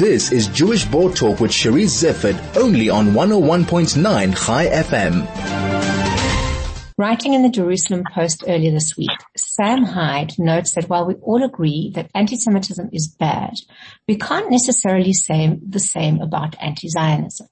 This is Jewish Board Talk with Charisse Zeifert only on 101.9 Chai FM. Writing in the Jerusalem Post earlier this week, Sam Hyde notes that while we all agree that anti-Semitism is bad, we can't necessarily say the same about anti-Zionism.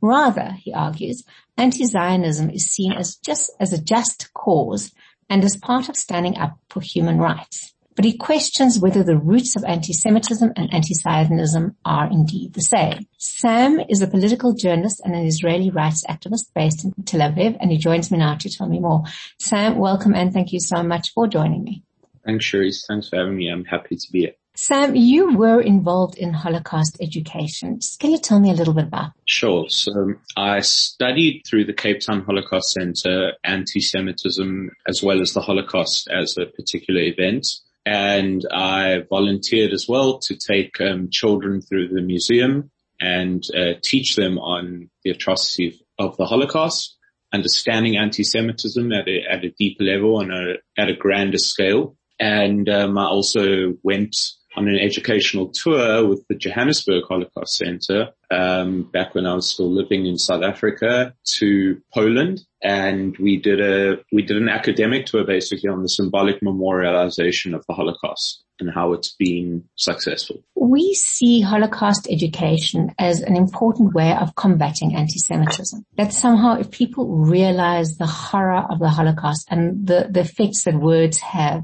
Rather, he argues, anti-Zionism is seen as just as a just cause and as part of standing up for human rights but he questions whether the roots of anti-Semitism and anti-Zionism are indeed the same. Sam is a political journalist and an Israeli rights activist based in Tel Aviv, and he joins me now to tell me more. Sam, welcome and thank you so much for joining me. Thanks, Charisse. Thanks for having me. I'm happy to be here. Sam, you were involved in Holocaust education. Can you tell me a little bit about? That? Sure. So I studied through the Cape Town Holocaust Center anti-Semitism as well as the Holocaust as a particular event and I volunteered as well to take um, children through the museum and uh, teach them on the atrocity of the Holocaust, understanding anti-Semitism at a, at a deeper level and a, at a grander scale. And um, I also went on an educational tour with the Johannesburg Holocaust Center um, back when I was still living in South Africa to Poland, and we did a we did an academic tour basically on the symbolic memorialization of the Holocaust and how it's been successful. We see Holocaust education as an important way of combating anti-Semitism. That somehow if people realize the horror of the Holocaust and the, the effects that words have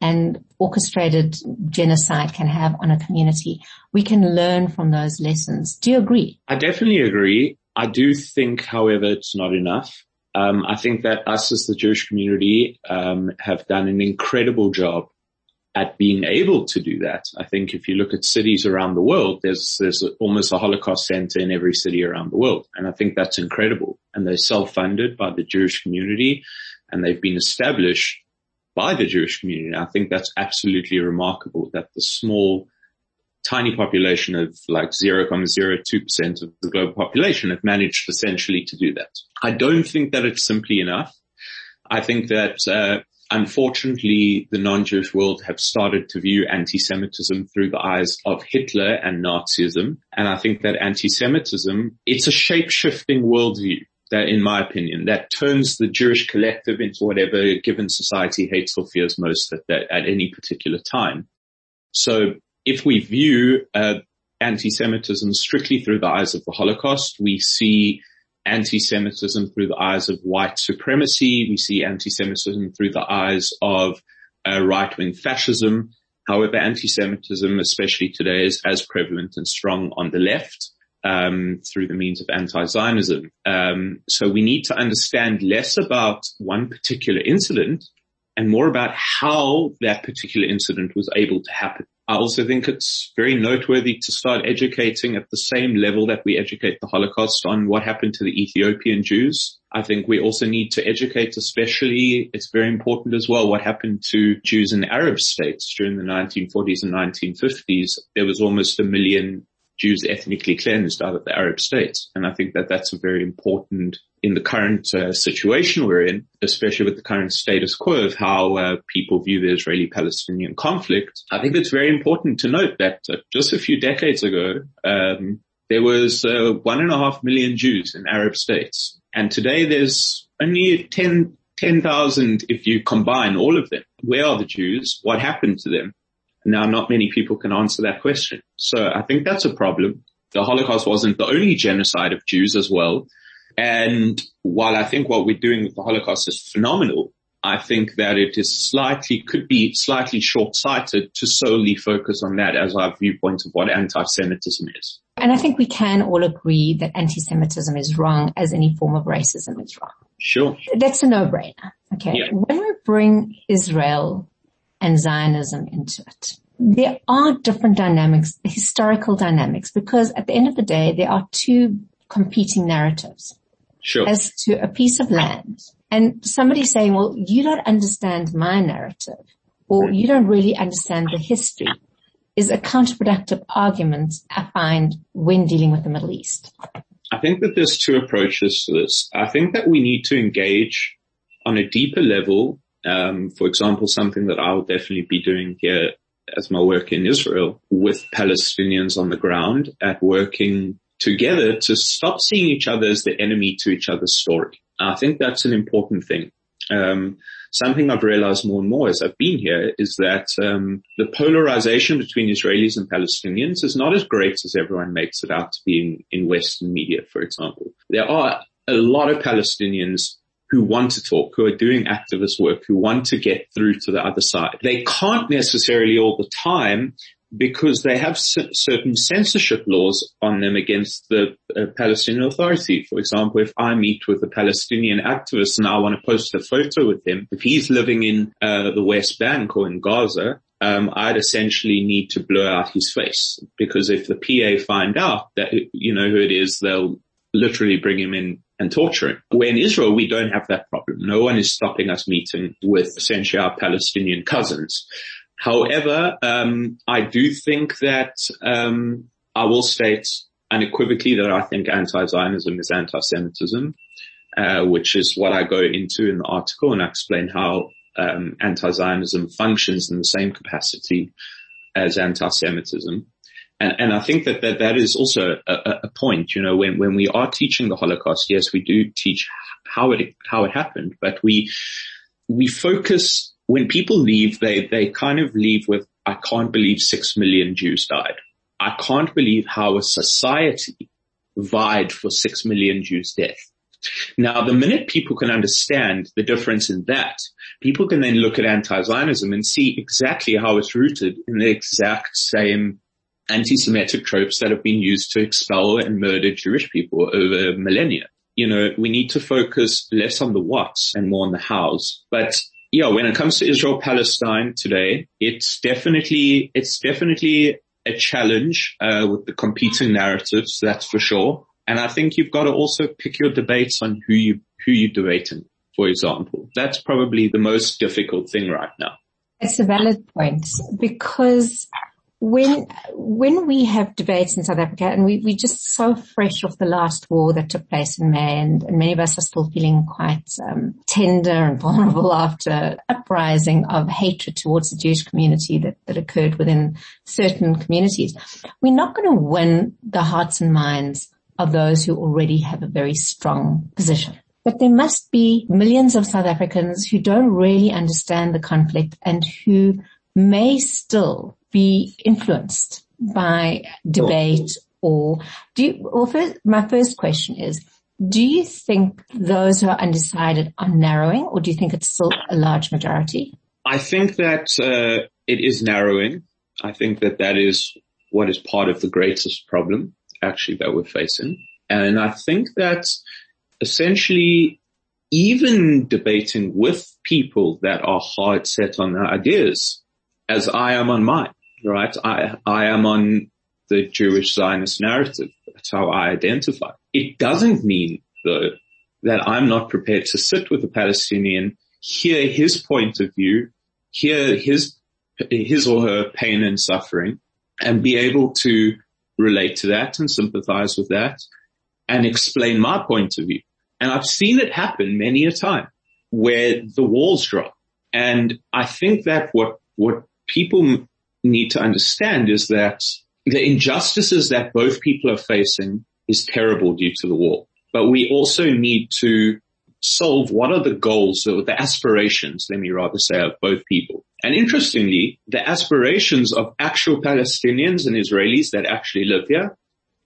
and orchestrated genocide can have on a community. We can learn from those lessons. Do you agree? I definitely agree. I do think, however, it's not enough. Um, I think that us as the Jewish community um, have done an incredible job at being able to do that. I think if you look at cities around the world, there's there's almost a Holocaust center in every city around the world, and I think that's incredible. And they're self-funded by the Jewish community, and they've been established by the Jewish community. I think that's absolutely remarkable that the small, tiny population of like 0.02% of the global population have managed essentially to do that. I don't think that it's simply enough. I think that, uh, unfortunately the non-Jewish world have started to view anti-Semitism through the eyes of Hitler and Nazism. And I think that anti-Semitism, it's a shape-shifting worldview that in my opinion, that turns the Jewish collective into whatever given society hates or fears most at that, at any particular time. So if we view uh, anti-Semitism strictly through the eyes of the Holocaust, we see anti-Semitism through the eyes of white supremacy. We see anti-Semitism through the eyes of uh, right-wing fascism. However, anti-Semitism, especially today, is as prevalent and strong on the left um, through the means of anti-Zionism. Um, so we need to understand less about one particular incident and more about how that particular incident was able to happen. I also think it's very noteworthy to start educating at the same level that we educate the Holocaust on what happened to the Ethiopian Jews. I think we also need to educate especially, it's very important as well, what happened to Jews in Arab states during the 1940s and 1950s. There was almost a million Jews ethnically cleansed out of the Arab states. And I think that that's a very important in the current uh, situation we're in, especially with the current status quo of how uh, people view the Israeli-Palestinian conflict. I think it's very important to note that uh, just a few decades ago, um, there was uh, one and a half million Jews in Arab states. And today there's only 10, 10,000 if you combine all of them. Where are the Jews? What happened to them? Now, not many people can answer that question. So I think that's a problem. The Holocaust wasn't the only genocide of Jews as well. And while I think what we're doing with the Holocaust is phenomenal, I think that it is slightly, could be slightly short-sighted to solely focus on that as our viewpoint of what anti-Semitism is. And I think we can all agree that anti-Semitism is wrong as any form of racism is wrong. Sure. That's a no-brainer. Okay. Yeah. When we bring Israel and Zionism into it. There are different dynamics, historical dynamics, because at the end of the day, there are two competing narratives. Sure. As to a piece of land. And somebody saying, well, you don't understand my narrative or you don't really understand the history is a counterproductive argument I find when dealing with the Middle East. I think that there's two approaches to this. I think that we need to engage on a deeper level um, for example, something that I'll definitely be doing here as my work in Israel with Palestinians on the ground at working together to stop seeing each other as the enemy to each other's story. I think that's an important thing. Um, something I've realized more and more as I've been here is that um, the polarization between Israelis and Palestinians is not as great as everyone makes it out to be in, in Western media, for example. There are a lot of Palestinians who want to talk, who are doing activist work, who want to get through to the other side. They can't necessarily all the time because they have certain censorship laws on them against the uh, Palestinian Authority. For example, if I meet with a Palestinian activist and I want to post a photo with him, if he's living in uh, the West Bank or in Gaza, um, I'd essentially need to blur out his face because if the PA find out that you know who it is, they'll literally bring him in and torture him. Where in Israel, we don't have that problem. No one is stopping us meeting with essentially our Palestinian cousins. However, um, I do think that um, I will state unequivocally that I think anti-Zionism is anti-Semitism, uh, which is what I go into in the article, and I explain how um, anti-Zionism functions in the same capacity as anti-Semitism. And, and I think that, that that is also a, a, point, you know, when, when we are teaching the Holocaust, yes, we do teach how it, how it happened, but we, we focus when people leave, they, they kind of leave with, I can't believe six million Jews died. I can't believe how a society vied for six million Jews' death. Now, the minute people can understand the difference in that, people can then look at anti-Zionism and see exactly how it's rooted in the exact same anti-Semitic tropes that have been used to expel and murder Jewish people over millennia. You know, we need to focus less on the what's and more on the hows. But yeah, when it comes to Israel Palestine today, it's definitely it's definitely a challenge uh, with the competing narratives. That's for sure. And I think you've got to also pick your debates on who you who you're debating. For example, that's probably the most difficult thing right now. It's a valid point because when when we have debates in South Africa, and we we just so fresh off the last war that took place in May, and, and many of us are still feeling quite um, tender and vulnerable after uprising of hatred towards the Jewish community that that occurred within certain communities. We're not going to win the hearts and minds of those who already have a very strong position. But there must be millions of South Africans who don't really understand the conflict and who may still be influenced by debate or do you, well first, my first question is, do you think those who are undecided are narrowing or do you think it's still a large majority? I think that uh, it is narrowing. I think that that is what is part of the greatest problem actually that we're facing. And I think that essentially even debating with people that are hard set on their ideas, as I am on mine, right? I, I am on the Jewish Zionist narrative. That's how I identify. It doesn't mean though that I'm not prepared to sit with a Palestinian, hear his point of view, hear his, his or her pain and suffering and be able to relate to that and sympathize with that and explain my point of view. And I've seen it happen many a time where the walls drop. And I think that what, what people need to understand is that the injustices that both people are facing is terrible due to the war. But we also need to solve what are the goals or the aspirations, let me rather say, of both people. And interestingly, the aspirations of actual Palestinians and Israelis that actually live here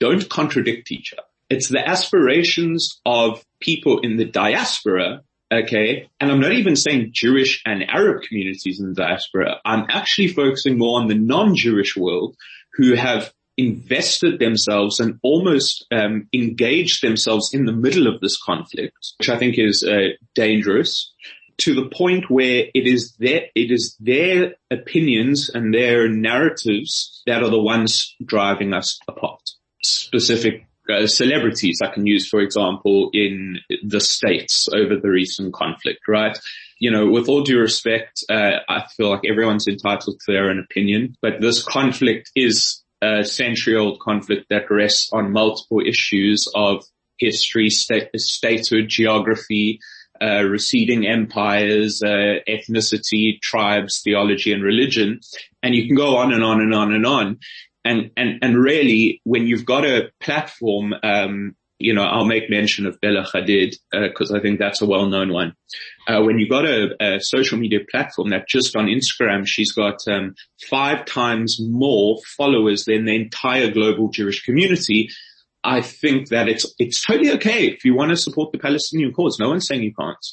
don't contradict each other. It's the aspirations of people in the diaspora Okay. And I'm not even saying Jewish and Arab communities in the diaspora. I'm actually focusing more on the non-Jewish world who have invested themselves and almost um, engaged themselves in the middle of this conflict, which I think is uh, dangerous to the point where it is their, it is their opinions and their narratives that are the ones driving us apart. Specific uh, celebrities I can use, for example, in the States over the recent conflict, right? You know, with all due respect, uh, I feel like everyone's entitled to their own opinion, but this conflict is a century old conflict that rests on multiple issues of history, state, statehood, geography, uh, receding empires, uh, ethnicity, tribes, theology, and religion. And you can go on and on and on and on. And, and, and really when you've got a platform, um, you know, I'll make mention of Bella Hadid, uh, cause I think that's a well-known one. Uh, when you've got a, a, social media platform that just on Instagram, she's got, um, five times more followers than the entire global Jewish community. I think that it's, it's totally okay if you want to support the Palestinian cause. No one's saying you can't.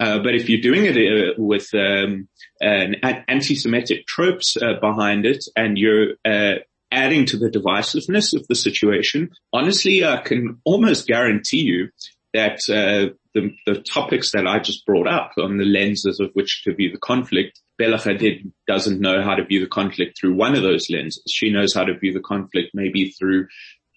Uh, but if you're doing it uh, with um, an, anti-Semitic tropes uh, behind it, and you're uh, adding to the divisiveness of the situation, honestly, I can almost guarantee you that uh, the, the, topics that I just brought up on the lenses of which to view the conflict, Bella Hadid doesn't know how to view the conflict through one of those lenses. She knows how to view the conflict maybe through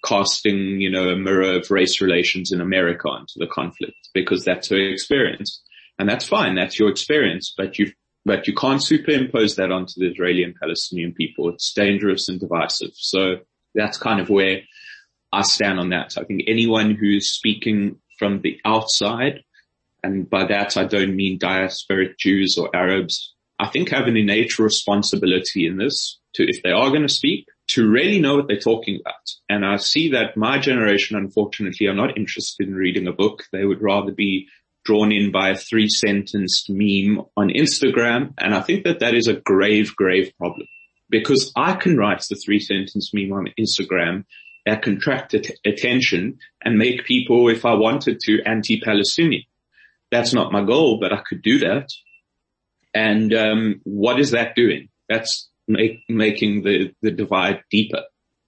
casting, you know, a mirror of race relations in America onto the conflict because that's her experience. And that's fine. That's your experience, but you but you can't superimpose that onto the Israeli and Palestinian people. It's dangerous and divisive. So that's kind of where I stand on that. I think anyone who's speaking from the outside, and by that I don't mean diasporic Jews or Arabs, I think have an innate responsibility in this to, if they are going to speak, to really know what they're talking about. And I see that my generation, unfortunately, are not interested in reading a book. They would rather be drawn in by a three sentence meme on Instagram. And I think that that is a grave, grave problem because I can write the three sentence meme on Instagram that contract attention and make people, if I wanted to, anti-Palestinian. That's not my goal, but I could do that. And um, what is that doing? That's make, making the, the divide deeper.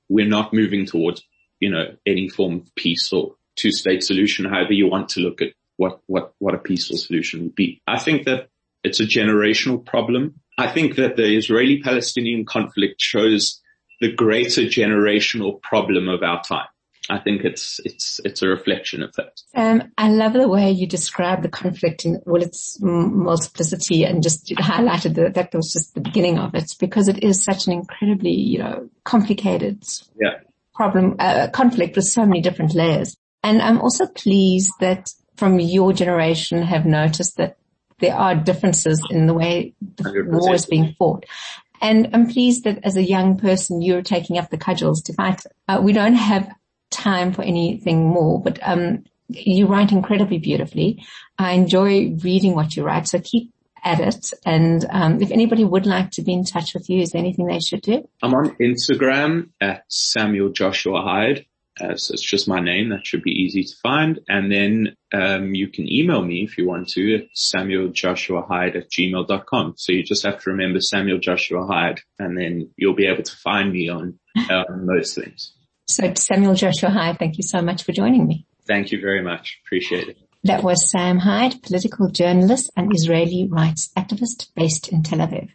We're not moving towards, you know, any form of peace or two state solution, however you want to look at what, what, what a peaceful solution would be. I think that it's a generational problem. I think that the Israeli-Palestinian conflict shows the greater generational problem of our time. I think it's it's it's a reflection of that. Um, I love the way you describe the conflict in all its multiplicity and just highlighted that that was just the beginning of it because it is such an incredibly you know complicated yeah. problem uh, conflict with so many different layers. And I'm also pleased that from your generation have noticed that there are differences in the way the 100%. war is being fought. And I'm pleased that as a young person, you're taking up the cudgels to fight. Uh, we don't have time for anything more, but, um, you write incredibly beautifully. I enjoy reading what you write. So keep at it. And, um, if anybody would like to be in touch with you, is there anything they should do? I'm on Instagram at Samuel Joshua Hyde. Uh, so it's just my name. That should be easy to find. And then um, you can email me if you want to at samueljoshuahyde at gmail.com. So you just have to remember Samuel Joshua Hyde and then you'll be able to find me on, uh, those things. So Samuel Joshua Hyde, thank you so much for joining me. Thank you very much. Appreciate it. That was Sam Hyde, political journalist and Israeli rights activist based in Tel Aviv.